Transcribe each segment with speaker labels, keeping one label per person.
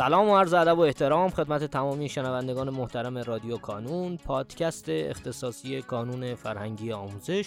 Speaker 1: سلام و عرض ادب و احترام خدمت تمامی شنوندگان محترم رادیو کانون پادکست اختصاصی کانون فرهنگی آموزش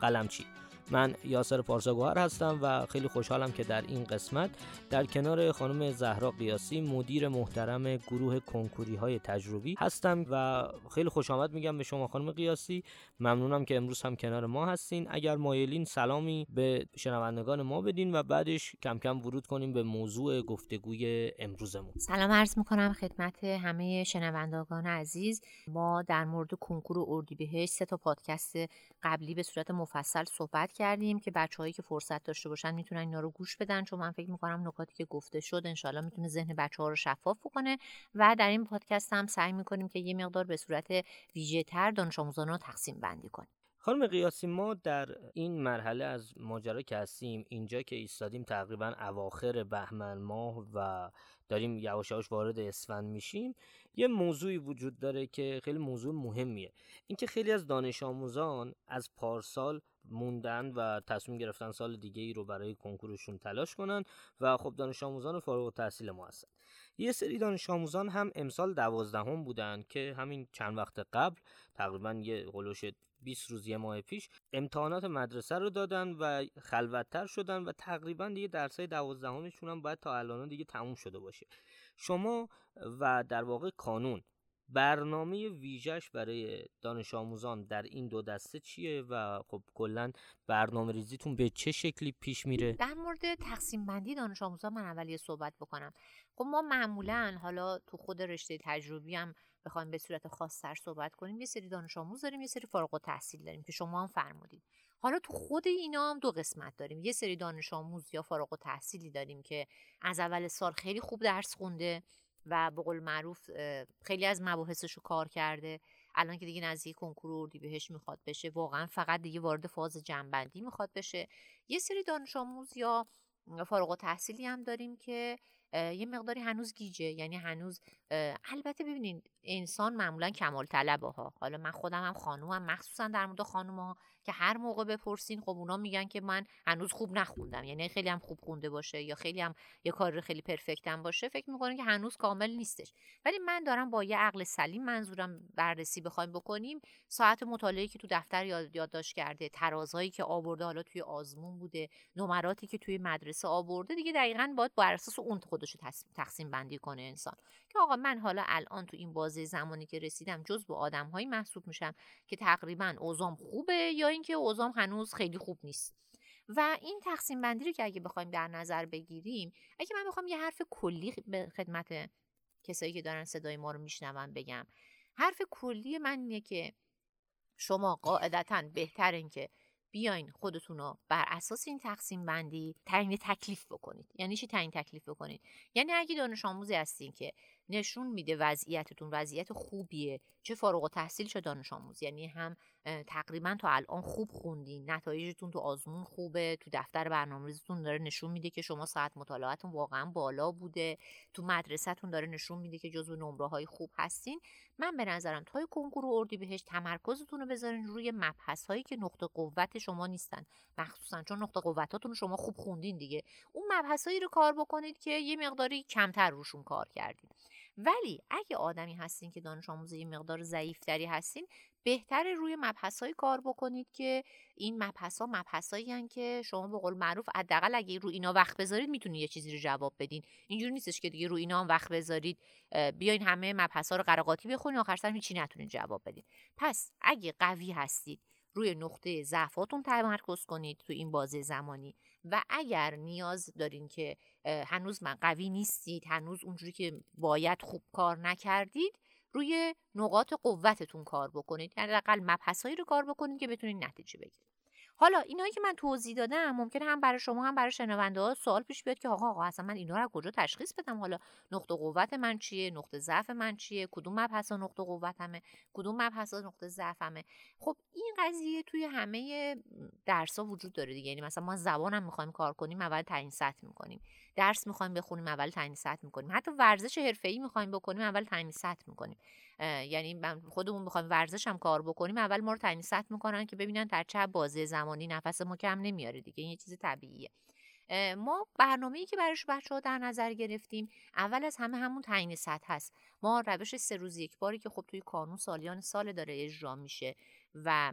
Speaker 1: قلمچی. من یاسر پارساگوهر هستم و خیلی خوشحالم که در این قسمت در کنار خانم زهرا قیاسی مدیر محترم گروه کنکوری های تجربی هستم و خیلی خوش آمد میگم به شما خانم قیاسی. ممنونم که امروز هم کنار ما هستین. اگر مایلین سلامی به شنوندگان ما بدین و بعدش کم کم ورود کنیم به موضوع گفتگوی امروزمون.
Speaker 2: سلام عرض می‌کنم خدمت همه شنوندگان عزیز. ما در مورد کنکور اردیبهشت سه تا پادکست قبلی به صورت مفصل صحبت کردیم که بچههایی که فرصت داشته باشن می‌تونن اینا رو گوش بدن چون من فکر می‌کنم نکاتی که گفته شد انشالله می‌تونه ذهن بچه ها رو شفاف بکنه. و در این پادکست هم سعی می‌کنیم که یه مقدار به صورت ویژه تر دانش آموزان رو تقسیم بندی کنیم.
Speaker 1: خانم قیاسی ما در این مرحله از ماجرا که هستیم اینجا که ایستادیم تقریبا اواخر بهمن ماه و داریم یواش یواش وارد اسفند میشیم یه موضوعی وجود داره که خیلی موضوع مهمیه. اینکه خیلی از دانش آموزان از پارسال موندن و تصمیم گرفتن سال دیگه ای رو برای کنکورشون تلاش کنن و خب دانش آموزان فارغ التحصیل ما هستن. یه سری دانش آموزان هم امسال دوازدهم بودن که همین چند وقت قبل تقریبا یه قلوش 20 روز یه ماه پیش امتحانات مدرسه رو دادن و خلوتتر شدن و تقریبا دیگه درسای دوازدهمشون هم باید تا الان دیگه تموم شده باشه. شما و در واقع کانون برنامه ویژش برای دانش آموزان در این دو دسته چیه؟ و خب کلا برنامه ریزیتون به چه شکلی پیش میره؟
Speaker 2: در مورد تقسیم بندی دانش آموزان من اولی صحبت بکنم. خب ما معمولا حالا تو خود رشته تجربی هم بخوایم به صورت خاص تر صحبت کنیم یه سری دانش آموز داریم یه سری فارغ التحصیل داریم که شما هم فرمودید. حالا تو خود اینا هم دو قسمت داریم. یه سری دانش آموز یا فارغ التحصیلی داریم که از اول سال خیلی خوب درس خونده. و به قول معروف خیلی از مباحثش رو کار کرده. الان که دیگه نزدیک کنکور اردی بهش می‌خواد بشه واقعا فقط دیگه وارد فاز جنبندی می‌خواد بشه. یه سری دانش آموز یا فارغ تحصیلی هم داریم که یه مقداری هنوز گیجه یعنی هنوز البته ببینید انسان معمولا کمال طلبه ها حالا من خودم هم خانومم مخصوصا در مورد خانوم ها که هر موقع بپرسین خب اونا میگن که من هنوز خوب نخوندم. یعنی خیلی هم خوب خونده باشه یا خیلی هم یه کار خیلی پرفکتم باشه فکر می‌کنن که هنوز کامل نیستش. ولی من دارم با یه عقل سلیم منظورم بررسی بخوایم بکنیم ساعت مطالعه که تو دفتر یاد یادداشت کرده ترازهایی که آورده حالا توی آزمون بوده نمراتی که توی مدرسه آورده دیگه دقیقا باید بر اساس اون خودش تقسیم بندی کنه انسان. که آقا من حالا الان تو این بازه زمانی که رسیدم جز به آدمهایی محسوب میشم که تقریبا اوزام خوبه یا اینکه اوزام هنوز خیلی خوب نیست. و این تقسیم بندی رو که اگه بخوایم در نظر بگیریم اگه من بخوام یه حرف کلی به خدمت کسایی که دارن صدای ما رو میشنون بگم. حرف کلی من اینه که شما قاعدتا بهتر که بیاین خودتون رو بر اساس این تقسیم بندی تعیین تکلیف بکنید. یعنی چی تعیین تکلیف بکنید؟ یعنی اگه دانش آموزی هستین که نشون میده وضعیتتون وضعیت خوبیه. چه فارغ التحصیل چه دانش آموز. یعنی هم تقریبا تا الان خوب خوندین. نتایجتون تو آزمون خوبه. تو دفتر برنامه‌ریزیتون داره نشون میده که شما ساعت مطالعاتون واقعا بالا بوده. تو مدرسهتون داره نشون میده که جزو نمره های خوب هستین. من به نظرم تای کنکور اردی بهش تمرکزتون رو بذارین روی مبحث هایی که نقطه قوت شما نیستن. مخصوصا چون نقطه قوتاتون شما خوب خوندین دیگه. اون مبحث هایی رو کار بکنید که یه مقداری کمتر روشون کار کردین. ولی اگه آدمی هستین که دانش آموز یه مقدار ضعیفتری هستین بهتر روی مبحث های کار بکنید که این مبحث ها مبحث که شما به قول معروف حداقل اگه رو اینا وقت بذارید می‌تونید یه چیزی رو جواب بدین. اینجوری نیستش که دیگه رو اینا هم وقت بذارید بیاین همه مبحث ها رو قراقاتی بخونید آخر سر هیچی نتونید جواب بدین. پس اگه قوی هستید روی نقطه ضعفاتون تمرکز کنید تو این بازه زمانی. و اگر نیاز دارین که هنوز من قوی نیستید هنوز اونجوری که باید خوب کار نکردید روی نقاط قوتتون کار بکنید. یعنی حداقل مبحثایی رو کار بکنید که بتونید نتیجه بگیرید. حالا اینایی که من توضیح دادم ممکنه هم برای شما هم برای شنونده ها سوال پیش بیاد که آقا آقا اصلا من اینا رو کجا تشخیص بدم؟ حالا نقطه قوت من چیه؟ نقطه ضعف من چیه؟ کدوم مبحث نقطه قوتمه؟ کدوم مبحث نقطه ضعفمه؟ خب این قضیه توی همه درس ها وجود داره دیگه. یعنی مثلا ما زبانم می‌خوایم کار کنیم اول تعیین سطح می‌کنیم. درس می‌خوایم بخونیم اول تعیین سطح می‌کنیم. حتی ورزش حرفه‌ای می‌خوایم بکنیم اول تعیین سطح می‌کنیم. یعنی خودمون بخوایم ورزش هم کار بکنیم اول ما رو تعیین سطح می‌کنن که ببینن در چه بازه زمانی نفس ما کم نمیاره دیگه. این یه چیز طبیعیه. ما برنامه‌ای که براش بچه ها در نظر گرفتیم اول از همه همون تعیین سطح هست. ما روش سه روز یک باری که خب توی کانون سالیان سال داره اجرا میشه و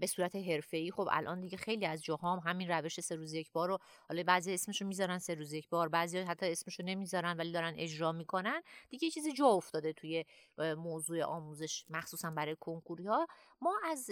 Speaker 2: به صورت حرفه‌ای. خب الان دیگه خیلی از جاها هم همین روش سه روز یک بار رو حالا بعضی اسمشو می‌ذارن سه روز یک بار بعضی حتی اسمشو نمی‌ذارن ولی دارن اجرا می‌کنن. دیگه چیزی جا افتاده توی موضوع آموزش مخصوصا برای کنکوری ها ما از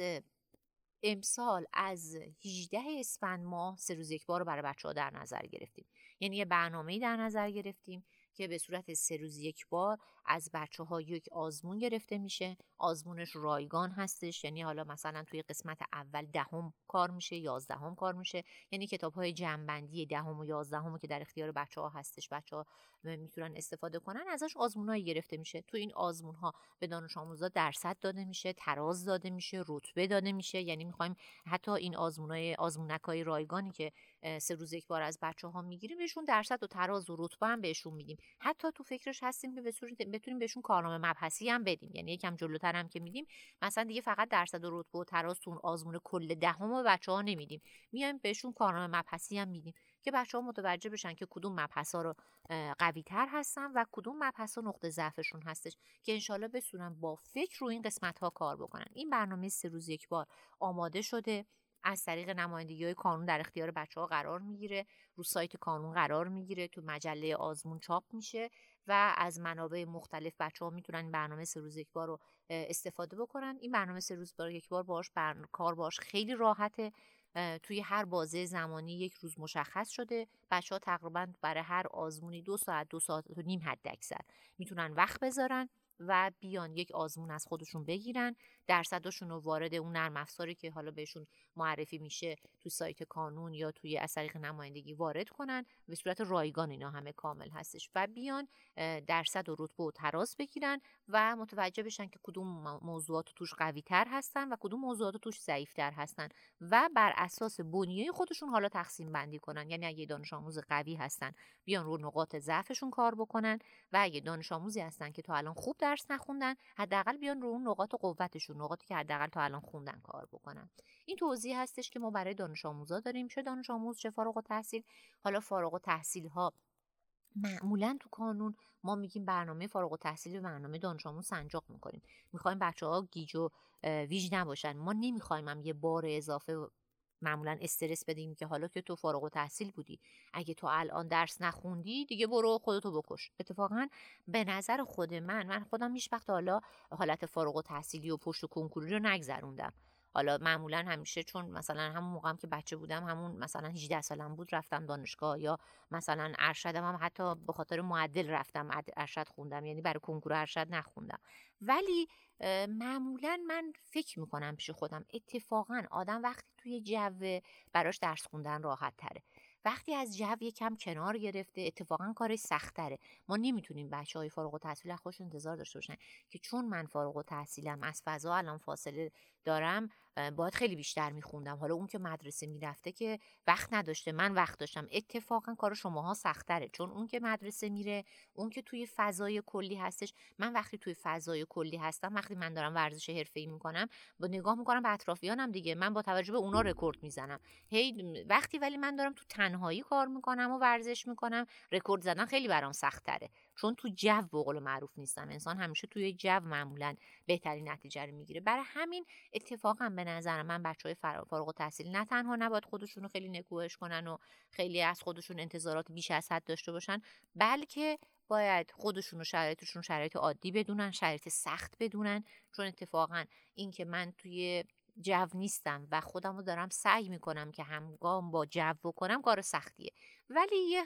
Speaker 2: امسال از 18 اسفند ماه سه روز یک بار رو برای بچه ها در نظر گرفتیم. یعنی یه برنامه در نظر گرفتیم که به صورت سه روز یک بار از بچه ها یک آزمون گرفته میشه. آزمونش رایگان هستش. یعنی حالا مثلا توی قسمت اول دهم کار میشه یازدهم کار میشه. یعنی کتاب های جنبندی دهم و یازدهم که در اختیار بچه ها هستش بچه ها می‌تونن استفاده کنن ازش آزمونهایی گرفته میشه. تو این آزمون ها به دانش آموزا درصد داده میشه تراز داده میشه رتبه داده میشه. یعنی می‌خوایم حتی این آزمونای آزمونک های رایگانی که سه روز یک بار از بچه ها می‌گیریم بهشون درصد و تراز و رتبه هم بهشون میدیم. حتی تو فکرش هستیم که بتونیم بهشون کارنامه مبحثی هم بدیم. یعنی یکم جلوتر هم که میدیم مثلا دیگه فقط درصد و رتبه و تراز آزمون کل دهم و بچه ها نمیدیم. میایم بهشون کارنامه مبحثی هم میدیم که بچه ها متوجه بشن که کدوم مبحث ها رو قوی تر هستن و کدوم مبحث ها نقطه ضعفشون هستش که انشالله بتونن با فکر رو این قسمت ها کار بکنن. این برنامه سه روز یک بار آماده شده. از طریق نمایندگی های کانون در اختیار بچه ها قرار می‌گیره. رو سایت کانون قرار می‌گیره. تو مجله آزمون چاپ میشه. و از منابع مختلف بچه ها می‌تونن برنامه سه روز یک بار رو استفاده بکنن. این برنامه سه روز بار یک بار باش کار باش خیلی راحته. توی هر بازه زمانی یک روز مشخص شده. بچه ها تقریبا برای هر آزمونی دو ساعت دو ساعت و نیم حد اکثر می‌تونن وقت بذارن. و بیان یک آزمون از خودشون بگیرن درصدشون رو وارد اون نرم افزاری که حالا بهشون معرفی میشه تو سایت کانون یا توی از طریق نمایندگی وارد کنن به صورت رایگان اینا همه کامل هستش و بیان درصد و رتبه و تراز بگیرن و متوجه بشن که کدوم موضوعات توش قوی تر هستن و کدوم موضوعات توش ضعیف تر هستن و بر اساس بنیه خودشون حالا تقسیم بندی کنن. یعنی اگه دانش آموز قوی هستن بیان رو نقاط ضعفشون کار بکنن و اگه دانش آموزی هستن که تا الان خوب درس نخوندن حداقل بیان رو اون نقاط قوتشون نقاطی که حداقل تا الان خوندن کار بکنن. این توضیح هستش که ما برای دانش آموزا داریم چه دانش آموز چه فارغ التحصیل. حالا فارغ التحصیل ها معمولا تو کانون ما میگیم برنامه فارغ التحصیل و برنامه دانش آموز سنجاق می‌کنیم. می‌خوایم بچه ها گیج و ویژ نباشن. ما نمی‌خوایم هم یه بار اضافه معمولا استرس بدیم که حالا که تو فارغ و تحصیل بودی. اگه تو الان درس نخوندی دیگه برو خودتو بکش. اتفاقا به نظر خود من من خودم هیچ وقت حالا حالت فارغ و تحصیلی و پشت و کنکوری رو نگذروندم. حالا معمولا همیشه چون مثلا همون موقعم که بچه بودم همون مثلا 18 سالم بود رفتم دانشگاه یا مثلا ارشدم هم حتی به خاطر معدل رفتم ارشد خوندم یعنی برای کنکور ارشد نخوندم. ولی معمولا من فکر می‌کنم پیش خودم اتفاقا آدم وقتی توی جو براش درس خوندن راحت تره. وقتی از جو یکم کنار گرفته اتفاقا کارش سختره ما نمی‌تونیم بچه های فارغ و تحصیل خودشون انتظار داشته باشن که چون من فارغ و تحصیلم از فضا الان فاصله دارم باید خیلی بیشتر میخوندم. حالا اون که مدرسه می‌رفته که وقت نداشته من وقت داشتم. اتفاقا کار شماها سختره. چون اون که مدرسه میره اون که توی فضای کلی هستش من وقتی توی فضای کلی هستم وقتی من دارم ورزش حرفه‌ای می‌کنم با نگاه می‌کنم به اطرافیانم دیگه. من با توجه به اونا رکورد می‌زنم. هی وقتی ولی من دارم تو تنهایی کار می‌کنم و ورزش می‌کنم رکورد زدن خیلی برام سختره. چون تو جو به قول معروف نیستم. انسان همیشه توی جو معمولا بهترین نتیجه رو می‌گیره. برای همین اتفاقا به نظر من بچه های فارغ التحصیل نه تنها نباید خودشون رو خیلی نکوهش کنن و خیلی از خودشون انتظارات بیش از حد داشته باشن بلکه باید خودشون و شرایطشون شرایط عادی بدونن شرایط سخت بدونن. چون اتفاقا این که من توی جو نیستم و خودم رو دارم سعی می‌کنم که همگام با جو کنم کار سختیه. ولی یه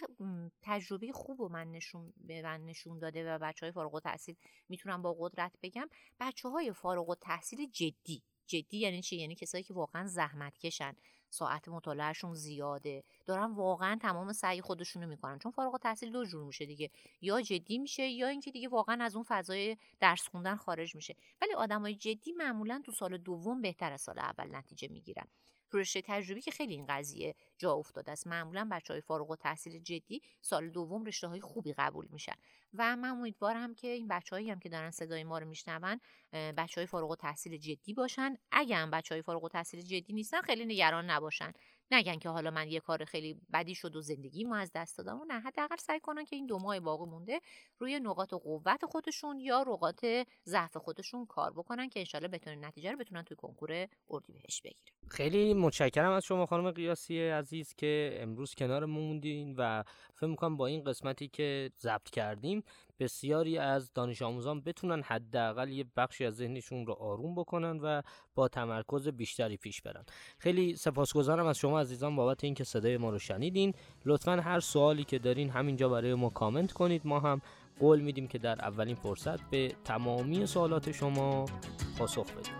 Speaker 2: تجربه خوب و من نشون به من نشون داده و بچه های فارغ التحصیل می‌تونم با قدرت بگم بچه های فارغ التحصیل جدی. جدی یعنی چی؟ یعنی کسایی که واقعا زحمت کشن. ساعت مطالعهشون زیاده. دارن واقعا تمام سعی خودشونو می‌کنن. چون فارغ التحصیل دو جور میشه دیگه. یا جدی میشه یا اینکه دیگه واقعا از اون فضای درس خوندن خارج میشه. ولی آدمای جدی معمولا تو سال دوم بهتر از سال اول نتیجه می‌گیرن. رشته تجربی که خیلی این قضیه جا افتاده است. معمولا بچه های فارغ و تحصیل جدی سال دوم رشته های خوبی قبول میشن و من امیدوارم که این بچههایی هم که دارن صدای ما رو میشنون بچه های فارغ و تحصیل جدی باشن. اگه هم بچه های فارغ و تحصیل جدی نیستن خیلی نگران نباشن. نگن که حالا من یه کار خیلی بدی شد و زندگی ما از دست دادم و نه حداقل سعی کنن که این دو ماه باقی مونده روی نقاط قوت خودشون یا نقاط ضعف خودشون کار بکنن که انشالله بتونن نتیجه رو بتونن توی کنکور اردیبهشت بگیرن.
Speaker 1: خیلی متشکرم از شما خانم قیاسی عزیز که امروز کنار موندین و فکر می‌کنم با این قسمتی که ضبط کردیم بسیاری از دانش آموزان بتونن حداقل یه بخشی از ذهنشون رو آروم بکنن و با تمرکز بیشتری پیش برن. خیلی سپاسگزارم از شما عزیزان بابت اینکه صدای ما رو شنیدین. لطفا هر سوالی که دارین همینجا برای ما کامنت کنید. ما هم قول میدیم که در اولین فرصت به تمامی سوالات شما پاسخ بدیم.